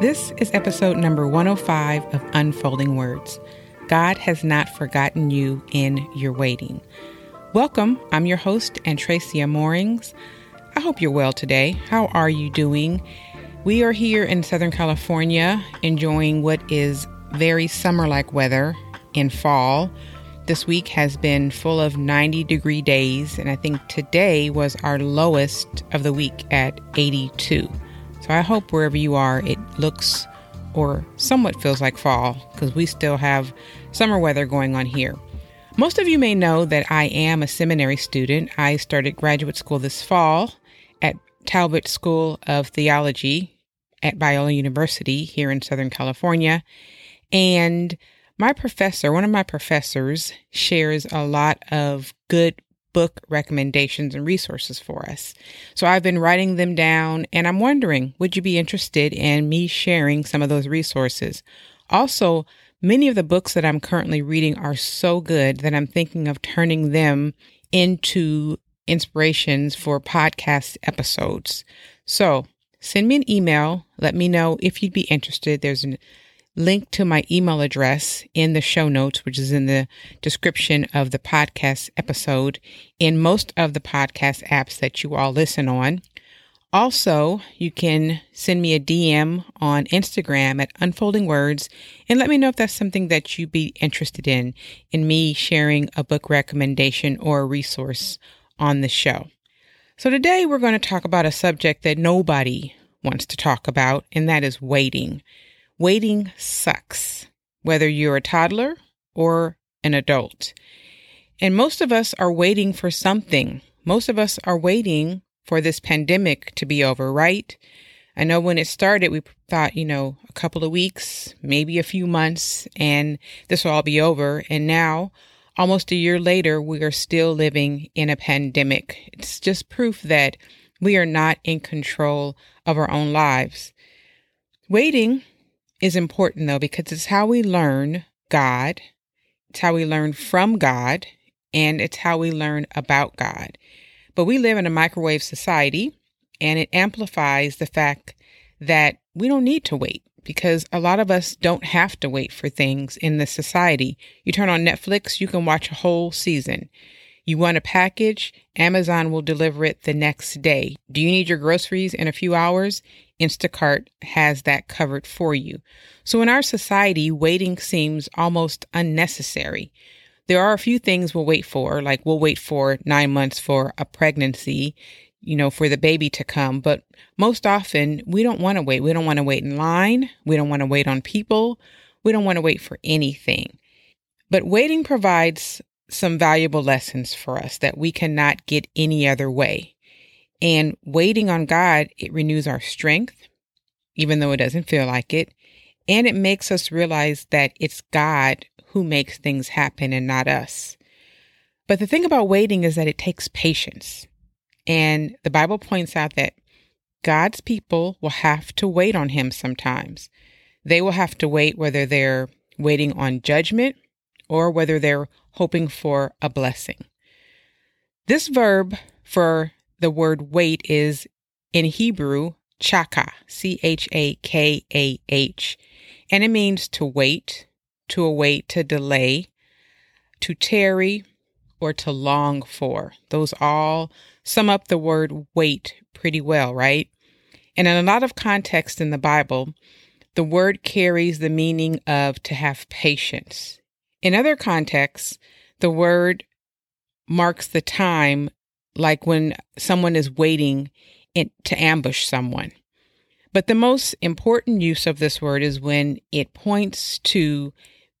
This is episode number 105 of Unfolding Words. God has not forgotten you in your waiting. Welcome. I'm your host, Antracia Moorings. I hope you're well today. How are you doing? We are here in Southern California enjoying what is very summer like weather in fall. This week has been full of 90 degree days, and I think today was our lowest of the week at 82. So I hope wherever you are, it looks or somewhat feels like fall because we still have summer weather going on here. Most of you may know that I am a seminary student. I started graduate school this fall at Talbot School of Theology at Biola University here in Southern California. And my professor, one of my professors, shares a lot of good book recommendations and resources for us. So I've been writing them down and I'm wondering, would you be interested in me sharing some of those resources? Also, many of the books that I'm currently reading are so good that I'm thinking of turning them into inspirations for podcast episodes. So send me an email. Let me know if you'd be interested. There's an link to my email address in the show notes, which is in the description of the podcast episode in most of the podcast apps that you all listen on. Also, you can send me a DM on Instagram at Unfolding Words and let me know if that's something that you'd be interested in, in me sharing a book recommendation or a resource on the show. So today we're going to talk about a subject that nobody wants to talk about, and that is waiting. Waiting sucks, whether you're a toddler or an adult. And most of us are waiting for something. Most of us are waiting for this pandemic to be over, right? I know when it started, we thought, you know, a couple of weeks, maybe a few months, and this will all be over. And now, almost a year later, we are still living in a pandemic. It's just proof that we are not in control of our own lives. Waiting is important though, because it's how we learn God, it's how we learn from God, and it's how we learn about God. But we live in a microwave society, and it amplifies the fact that we don't need to wait because a lot of us don't have to wait for things in this society. You turn on Netflix, you can watch a whole season. You want a package, Amazon will deliver it the next day. Do you need your groceries in a few hours? Instacart has that covered for you. So in our society, waiting seems almost unnecessary. There are a few things we'll wait for, like we'll wait for nine months for a pregnancy, you know, for the baby to come. But most often, we don't want to wait. We don't want to wait in line. We don't want to wait on people. We don't want to wait for anything. But waiting provides some valuable lessons for us that we cannot get any other way. And waiting on God, it renews our strength, even though it doesn't feel like it. And it makes us realize that it's God who makes things happen and not us. But the thing about waiting is that it takes patience. And the Bible points out that God's people will have to wait on him sometimes. They will have to wait whether they're waiting on judgment or whether they're hoping for a blessing. This verb for the word wait is in Hebrew, chaka, C H A K A H, and it means to wait, to await, to delay, to tarry, or to long for. Those all sum up the word wait pretty well, right? And in a lot of context in the Bible, the word carries the meaning of to have patience. In other contexts, the word marks the time like when someone is waiting in, to ambush someone. But the most important use of this word is when it points to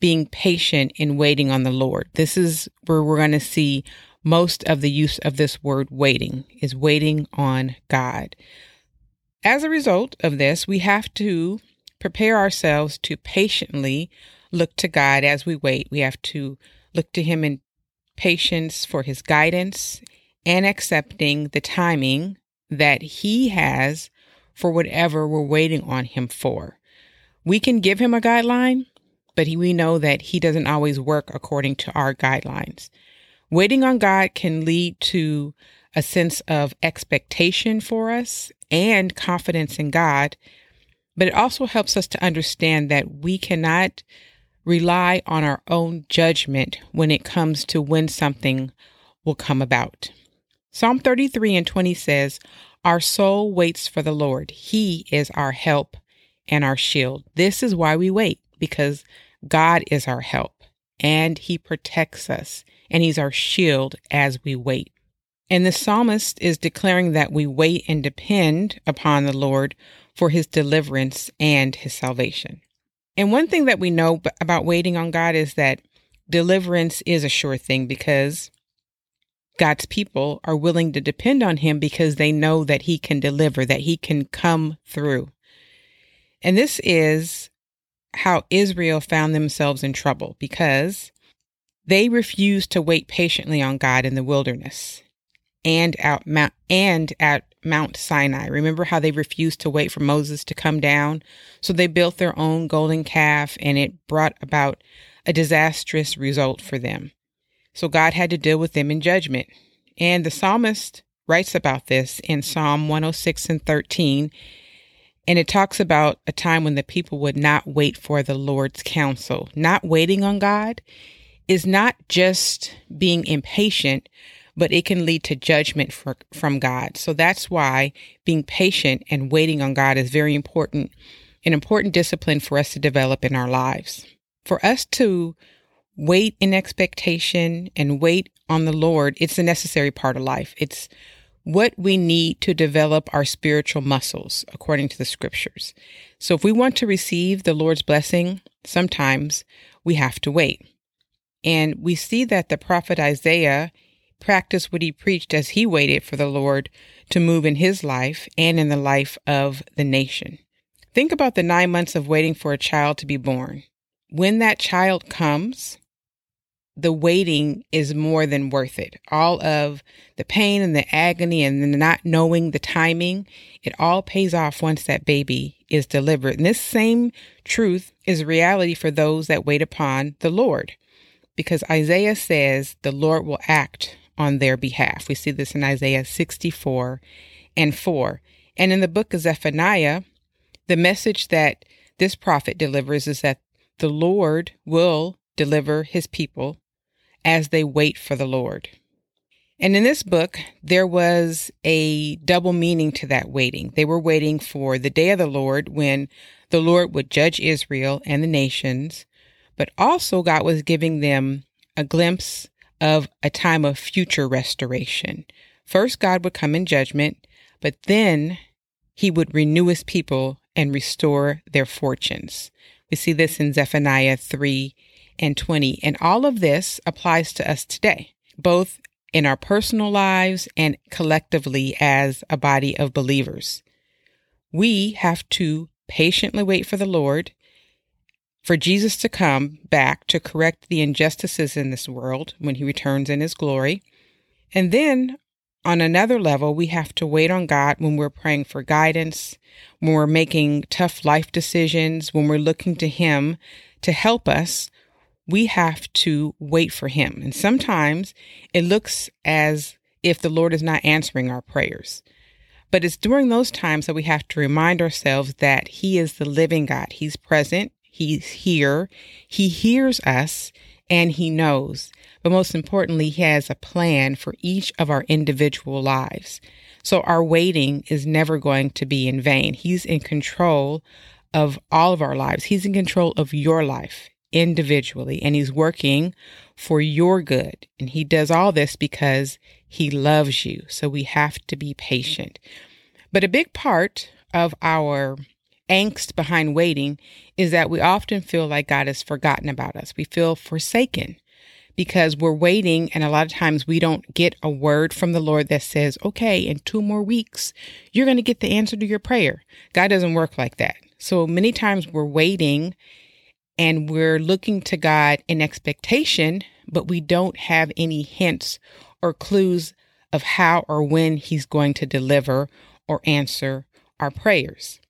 being patient in waiting on the Lord. This is where we're going to see most of the use of this word waiting is waiting on God. As a result of this, we have to prepare ourselves to patiently look to God as we wait. We have to look to Him in patience for His guidance and accepting the timing that He has for whatever we're waiting on Him for. We can give Him a guideline, but we know that He doesn't always work according to our guidelines. Waiting on God can lead to a sense of expectation for us and confidence in God, but it also helps us to understand that we cannot rely on our own judgment when it comes to when something will come about. Psalm 33 and 20 says, Our soul waits for the Lord. He is our help and our shield. This is why we wait, because God is our help and He protects us, and He's our shield as we wait. And the psalmist is declaring that we wait and depend upon the Lord for his deliverance and his salvation. And one thing that we know about waiting on God is that deliverance is a sure thing because God's people are willing to depend on him because they know that he can deliver, that he can come through. And this is how Israel found themselves in trouble because they refused to wait patiently on God in the wilderness and out and at Mount Sinai. Remember how they refused to wait for Moses to come down? So they built their own golden calf and it brought about a disastrous result for them. So God had to deal with them in judgment. And the psalmist writes about this in Psalm 106 and 13. And it talks about a time when the people would not wait for the Lord's counsel. Not waiting on God is not just being impatient, but it can lead to judgment for, from God. So that's why being patient and waiting on God is very important, an important discipline for us to develop in our lives. For us to wait in expectation and wait on the Lord, it's a necessary part of life. It's what we need to develop our spiritual muscles according to the scriptures. So if we want to receive the Lord's blessing, sometimes we have to wait. And we see that the prophet Isaiah practiced what he preached as he waited for the Lord to move in his life and in the life of the nation. Think about the nine months of waiting for a child to be born. When that child comes, the waiting is more than worth it. All of the pain and the agony and the not knowing the timing, it all pays off once that baby is delivered. And this same truth is reality for those that wait upon the Lord. Because Isaiah says the Lord will act on their behalf. We see this in Isaiah 64 and 4. And in the book of Zephaniah, the message that this prophet delivers is that the Lord will deliver his people as they wait for the Lord. And in this book, there was a double meaning to that waiting. They were waiting for the day of the Lord when the Lord would judge Israel and the nations, but also God was giving them a glimpse of a time of future restoration. First, God would come in judgment, but then he would renew his people and restore their fortunes. We see this in Zephaniah 3 and 20. And all of this applies to us today, both in our personal lives and collectively as a body of believers. We have to patiently wait for the Lord for Jesus to come back to correct the injustices in this world when he returns in his glory. And then on another level, we have to wait on God when we're praying for guidance, when we're making tough life decisions, when we're looking to Him to help us. We have to wait for Him. And sometimes it looks as if the Lord is not answering our prayers. But it's during those times that we have to remind ourselves that He is the living God. He's present, He's here. He hears us and he knows. But most importantly, he has a plan for each of our individual lives. So our waiting is never going to be in vain. He's in control of all of our lives. He's in control of your life individually and he's working for your good. And he does all this because he loves you. So we have to be patient. But a big part of our angst behind waiting is that we often feel like God has forgotten about us. We feel forsaken because we're waiting, and a lot of times we don't get a word from the Lord that says, okay, in two more weeks, you're going to get the answer to your prayer. God doesn't work like that. So many times we're waiting and we're looking to God in expectation, but we don't have any hints or clues of how or when He's going to deliver or answer our prayers.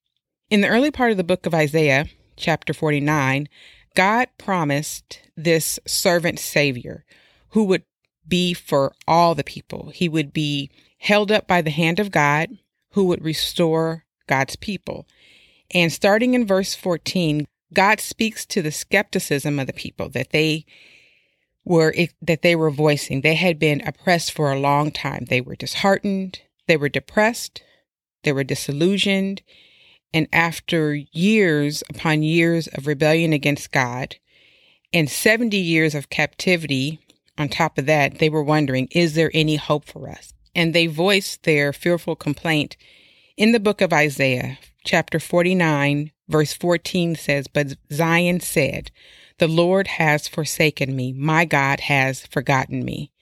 In the early part of the book of Isaiah, chapter 49, God promised this servant savior who would be for all the people. He would be held up by the hand of God, who would restore God's people. And starting in verse 14, God speaks to the skepticism of the people that they were that they were voicing. They had been oppressed for a long time. They were disheartened, they were depressed, they were disillusioned, and after years upon years of rebellion against God and 70 years of captivity on top of that, they were wondering, is there any hope for us? And they voiced their fearful complaint in the book of Isaiah, chapter 49, verse 14 says, But Zion said, The Lord has forsaken me. My God has forgotten me.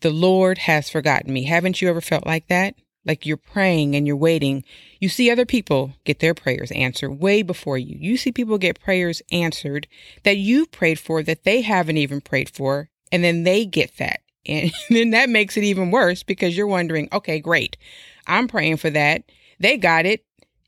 The Lord has forgotten me. Haven't you ever felt like that? Like you're praying and you're waiting. You see other people get their prayers answered way before you. You see people get prayers answered that you've prayed for that they haven't even prayed for, and then they get that. And then that makes it even worse because you're wondering, okay, great. I'm praying for that. They got it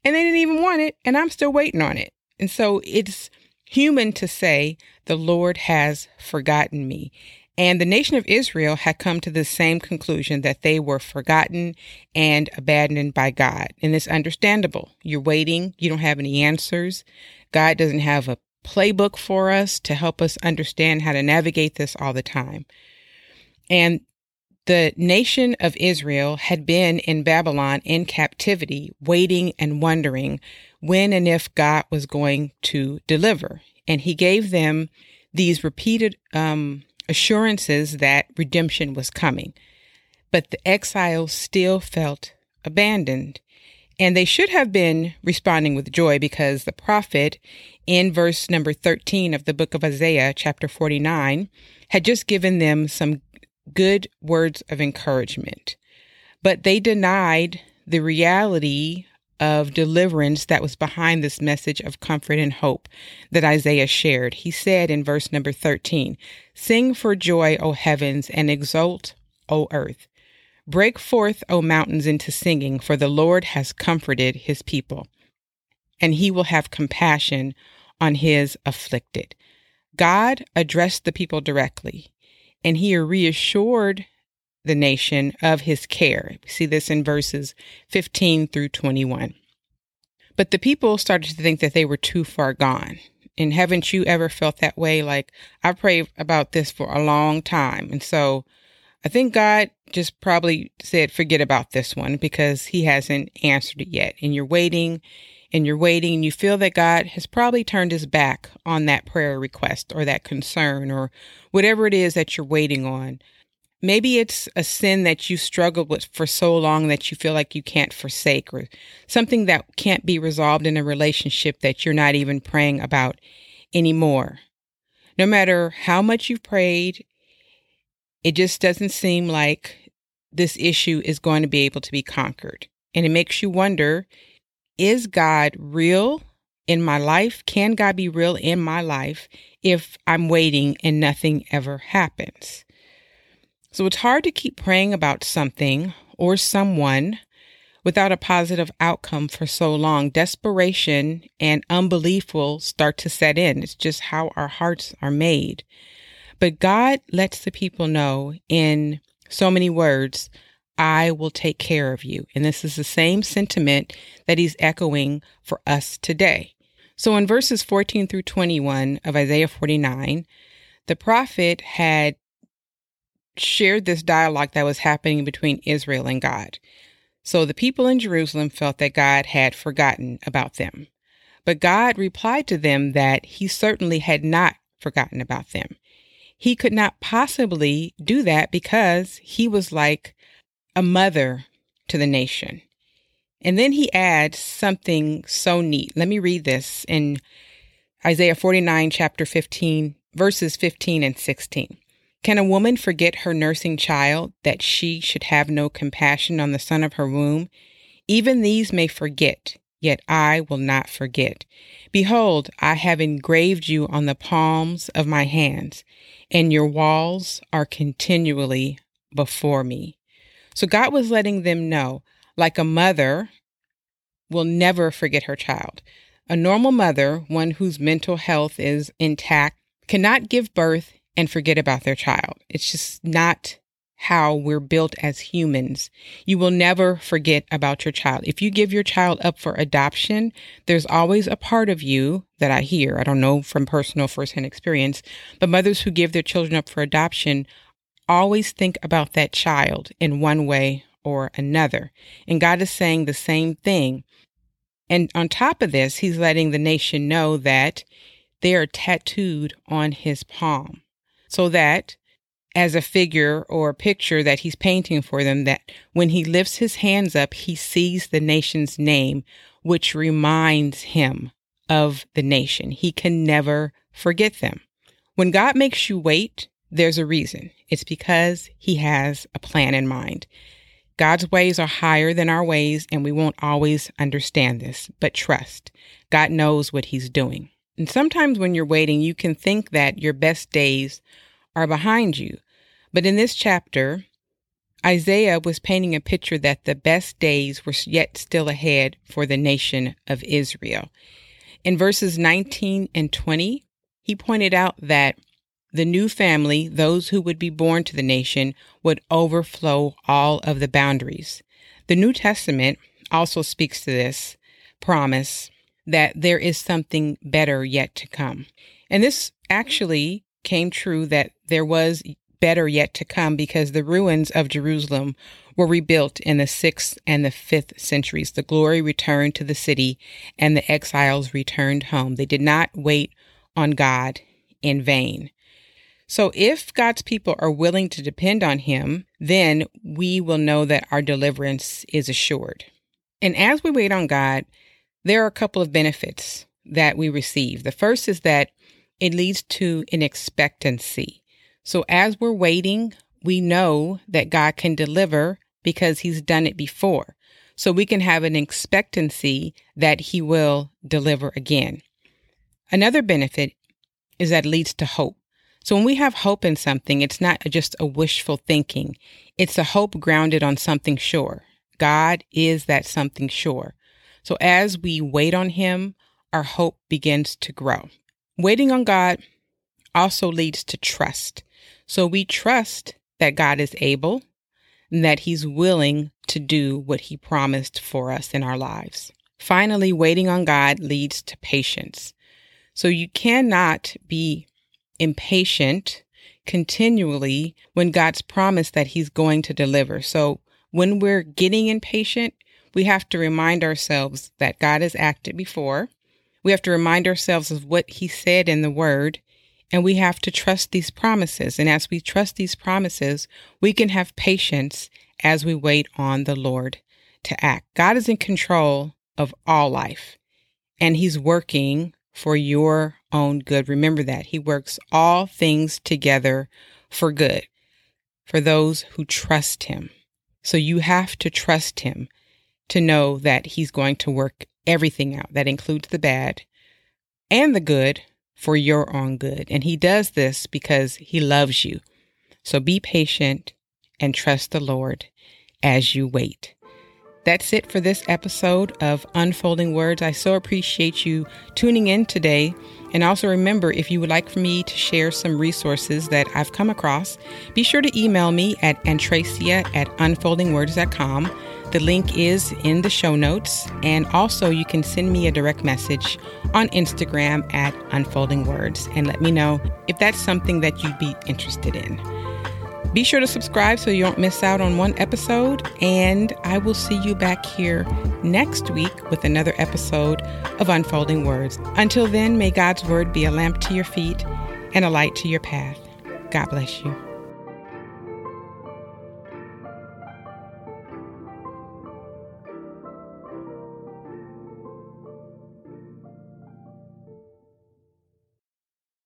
and they didn't even want it, and I'm still waiting on it. And so it's human to say, the Lord has forgotten me. And the nation of Israel had come to the same conclusion that they were forgotten and abandoned by God. And it's understandable. You're waiting, you don't have any answers. God doesn't have a playbook for us to help us understand how to navigate this all the time. And the nation of Israel had been in Babylon in captivity, waiting and wondering when and if God was going to deliver. And he gave them these repeated um, assurances that redemption was coming. But the exiles still felt abandoned. And they should have been responding with joy because the prophet in verse number 13 of the book of Isaiah, chapter 49, had just given them some good words of encouragement, but they denied the reality of deliverance that was behind this message of comfort and hope that Isaiah shared. He said in verse number 13, Sing for joy, O heavens, and exult, O earth. Break forth, O mountains, into singing, for the Lord has comforted his people, and he will have compassion on his afflicted. God addressed the people directly and he reassured the nation of his care. We see this in verses 15 through 21. But the people started to think that they were too far gone. And haven't you ever felt that way? Like, I prayed about this for a long time. And so I think God just probably said, forget about this one because he hasn't answered it yet. And you're waiting and you're waiting and you feel that God has probably turned his back on that prayer request or that concern or whatever it is that you're waiting on. Maybe it's a sin that you struggled with for so long that you feel like you can't forsake or something that can't be resolved in a relationship that you're not even praying about anymore. No matter how much you've prayed, it just doesn't seem like this issue is going to be able to be conquered. And it makes you wonder is God real in my life? Can God be real in my life if I'm waiting and nothing ever happens? So it's hard to keep praying about something or someone without a positive outcome for so long. Desperation and unbelief will start to set in. It's just how our hearts are made. But God lets the people know in so many words I will take care of you. And this is the same sentiment that he's echoing for us today. So in verses 14 through 21 of Isaiah 49, the prophet had shared this dialogue that was happening between Israel and God. So the people in Jerusalem felt that God had forgotten about them. But God replied to them that he certainly had not forgotten about them. He could not possibly do that because he was like a mother to the nation. And then he adds something so neat. Let me read this in Isaiah 49, chapter 15, verses 15 and 16. Can a woman forget her nursing child that she should have no compassion on the son of her womb? Even these may forget, yet I will not forget. Behold, I have engraved you on the palms of my hands, and your walls are continually before me. So God was letting them know, like a mother will never forget her child. A normal mother, one whose mental health is intact, cannot give birth and forget about their child. It's just not how we're built as humans. You will never forget about your child. If you give your child up for adoption, there's always a part of you that I hear. I don't know from personal firsthand experience, but mothers who give their children up for adoption always think about that child in one way or another. And God is saying the same thing. And on top of this, he's letting the nation know that they are tattooed on his palm so that as a figure or a picture that he's painting for them that when he lifts his hands up, he sees the nation's name, which reminds him of the nation. He can never forget them. When God makes you wait, there's a reason. It's because he has a plan in mind. God's ways are higher than our ways, and we won't always understand this, but trust. God knows what he's doing. And sometimes when you're waiting, you can think that your best days are behind you. But in this chapter, Isaiah was painting a picture that the best days were yet still ahead for the nation of Israel. In verses 19 and 20, he pointed out that the new family, those who would be born to the nation, would overflow all of the boundaries. The New Testament also speaks to this promise that there is something better yet to come. And this actually came true that there was better yet to come because the ruins of Jerusalem were rebuilt in the 6th and the 5th centuries. The glory returned to the city and the exiles returned home. They did not wait on God in vain. So if God's people are willing to depend on him, then we will know that our deliverance is assured. And as we wait on God, there are a couple of benefits that we receive. The first is that it leads to an expectancy. So as we're waiting, we know that God can deliver because he's done it before. So we can have an expectancy that he will deliver again. Another benefit is that leads to hope. So when we have hope in something, it's not just a wishful thinking. It's a hope grounded on something sure. God is that something sure. So as we wait on him, our hope begins to grow. Waiting on God also leads to trust. So we trust that God is able and that He's willing to do what He promised for us in our lives. Finally, waiting on God leads to patience. So you cannot be impatient continually when God's promised that He's going to deliver. So when we're getting impatient, we have to remind ourselves that God has acted before. We have to remind ourselves of what He said in the Word and we have to trust these promises. And as we trust these promises, we can have patience as we wait on the Lord to act. God is in control of all life, and He's working for your own good. Remember that. He works all things together for good for those who trust Him. So you have to trust Him to know that He's going to work everything out. That includes the bad and the good for your own good. And He does this because He loves you. So be patient and trust the Lord as you wait. That's it for this episode of Unfolding Words. I so appreciate you tuning in today. And also remember, if you would like for me to share some resources that I've come across, be sure to email me at antracia at unfoldingwords.com. The link is in the show notes. And also, you can send me a direct message on Instagram at Unfolding Words and let me know if that's something that you'd be interested in. Be sure to subscribe so you don't miss out on one episode. And I will see you back here next week with another episode of Unfolding Words. Until then, may God's Word be a lamp to your feet and a light to your path. God bless you.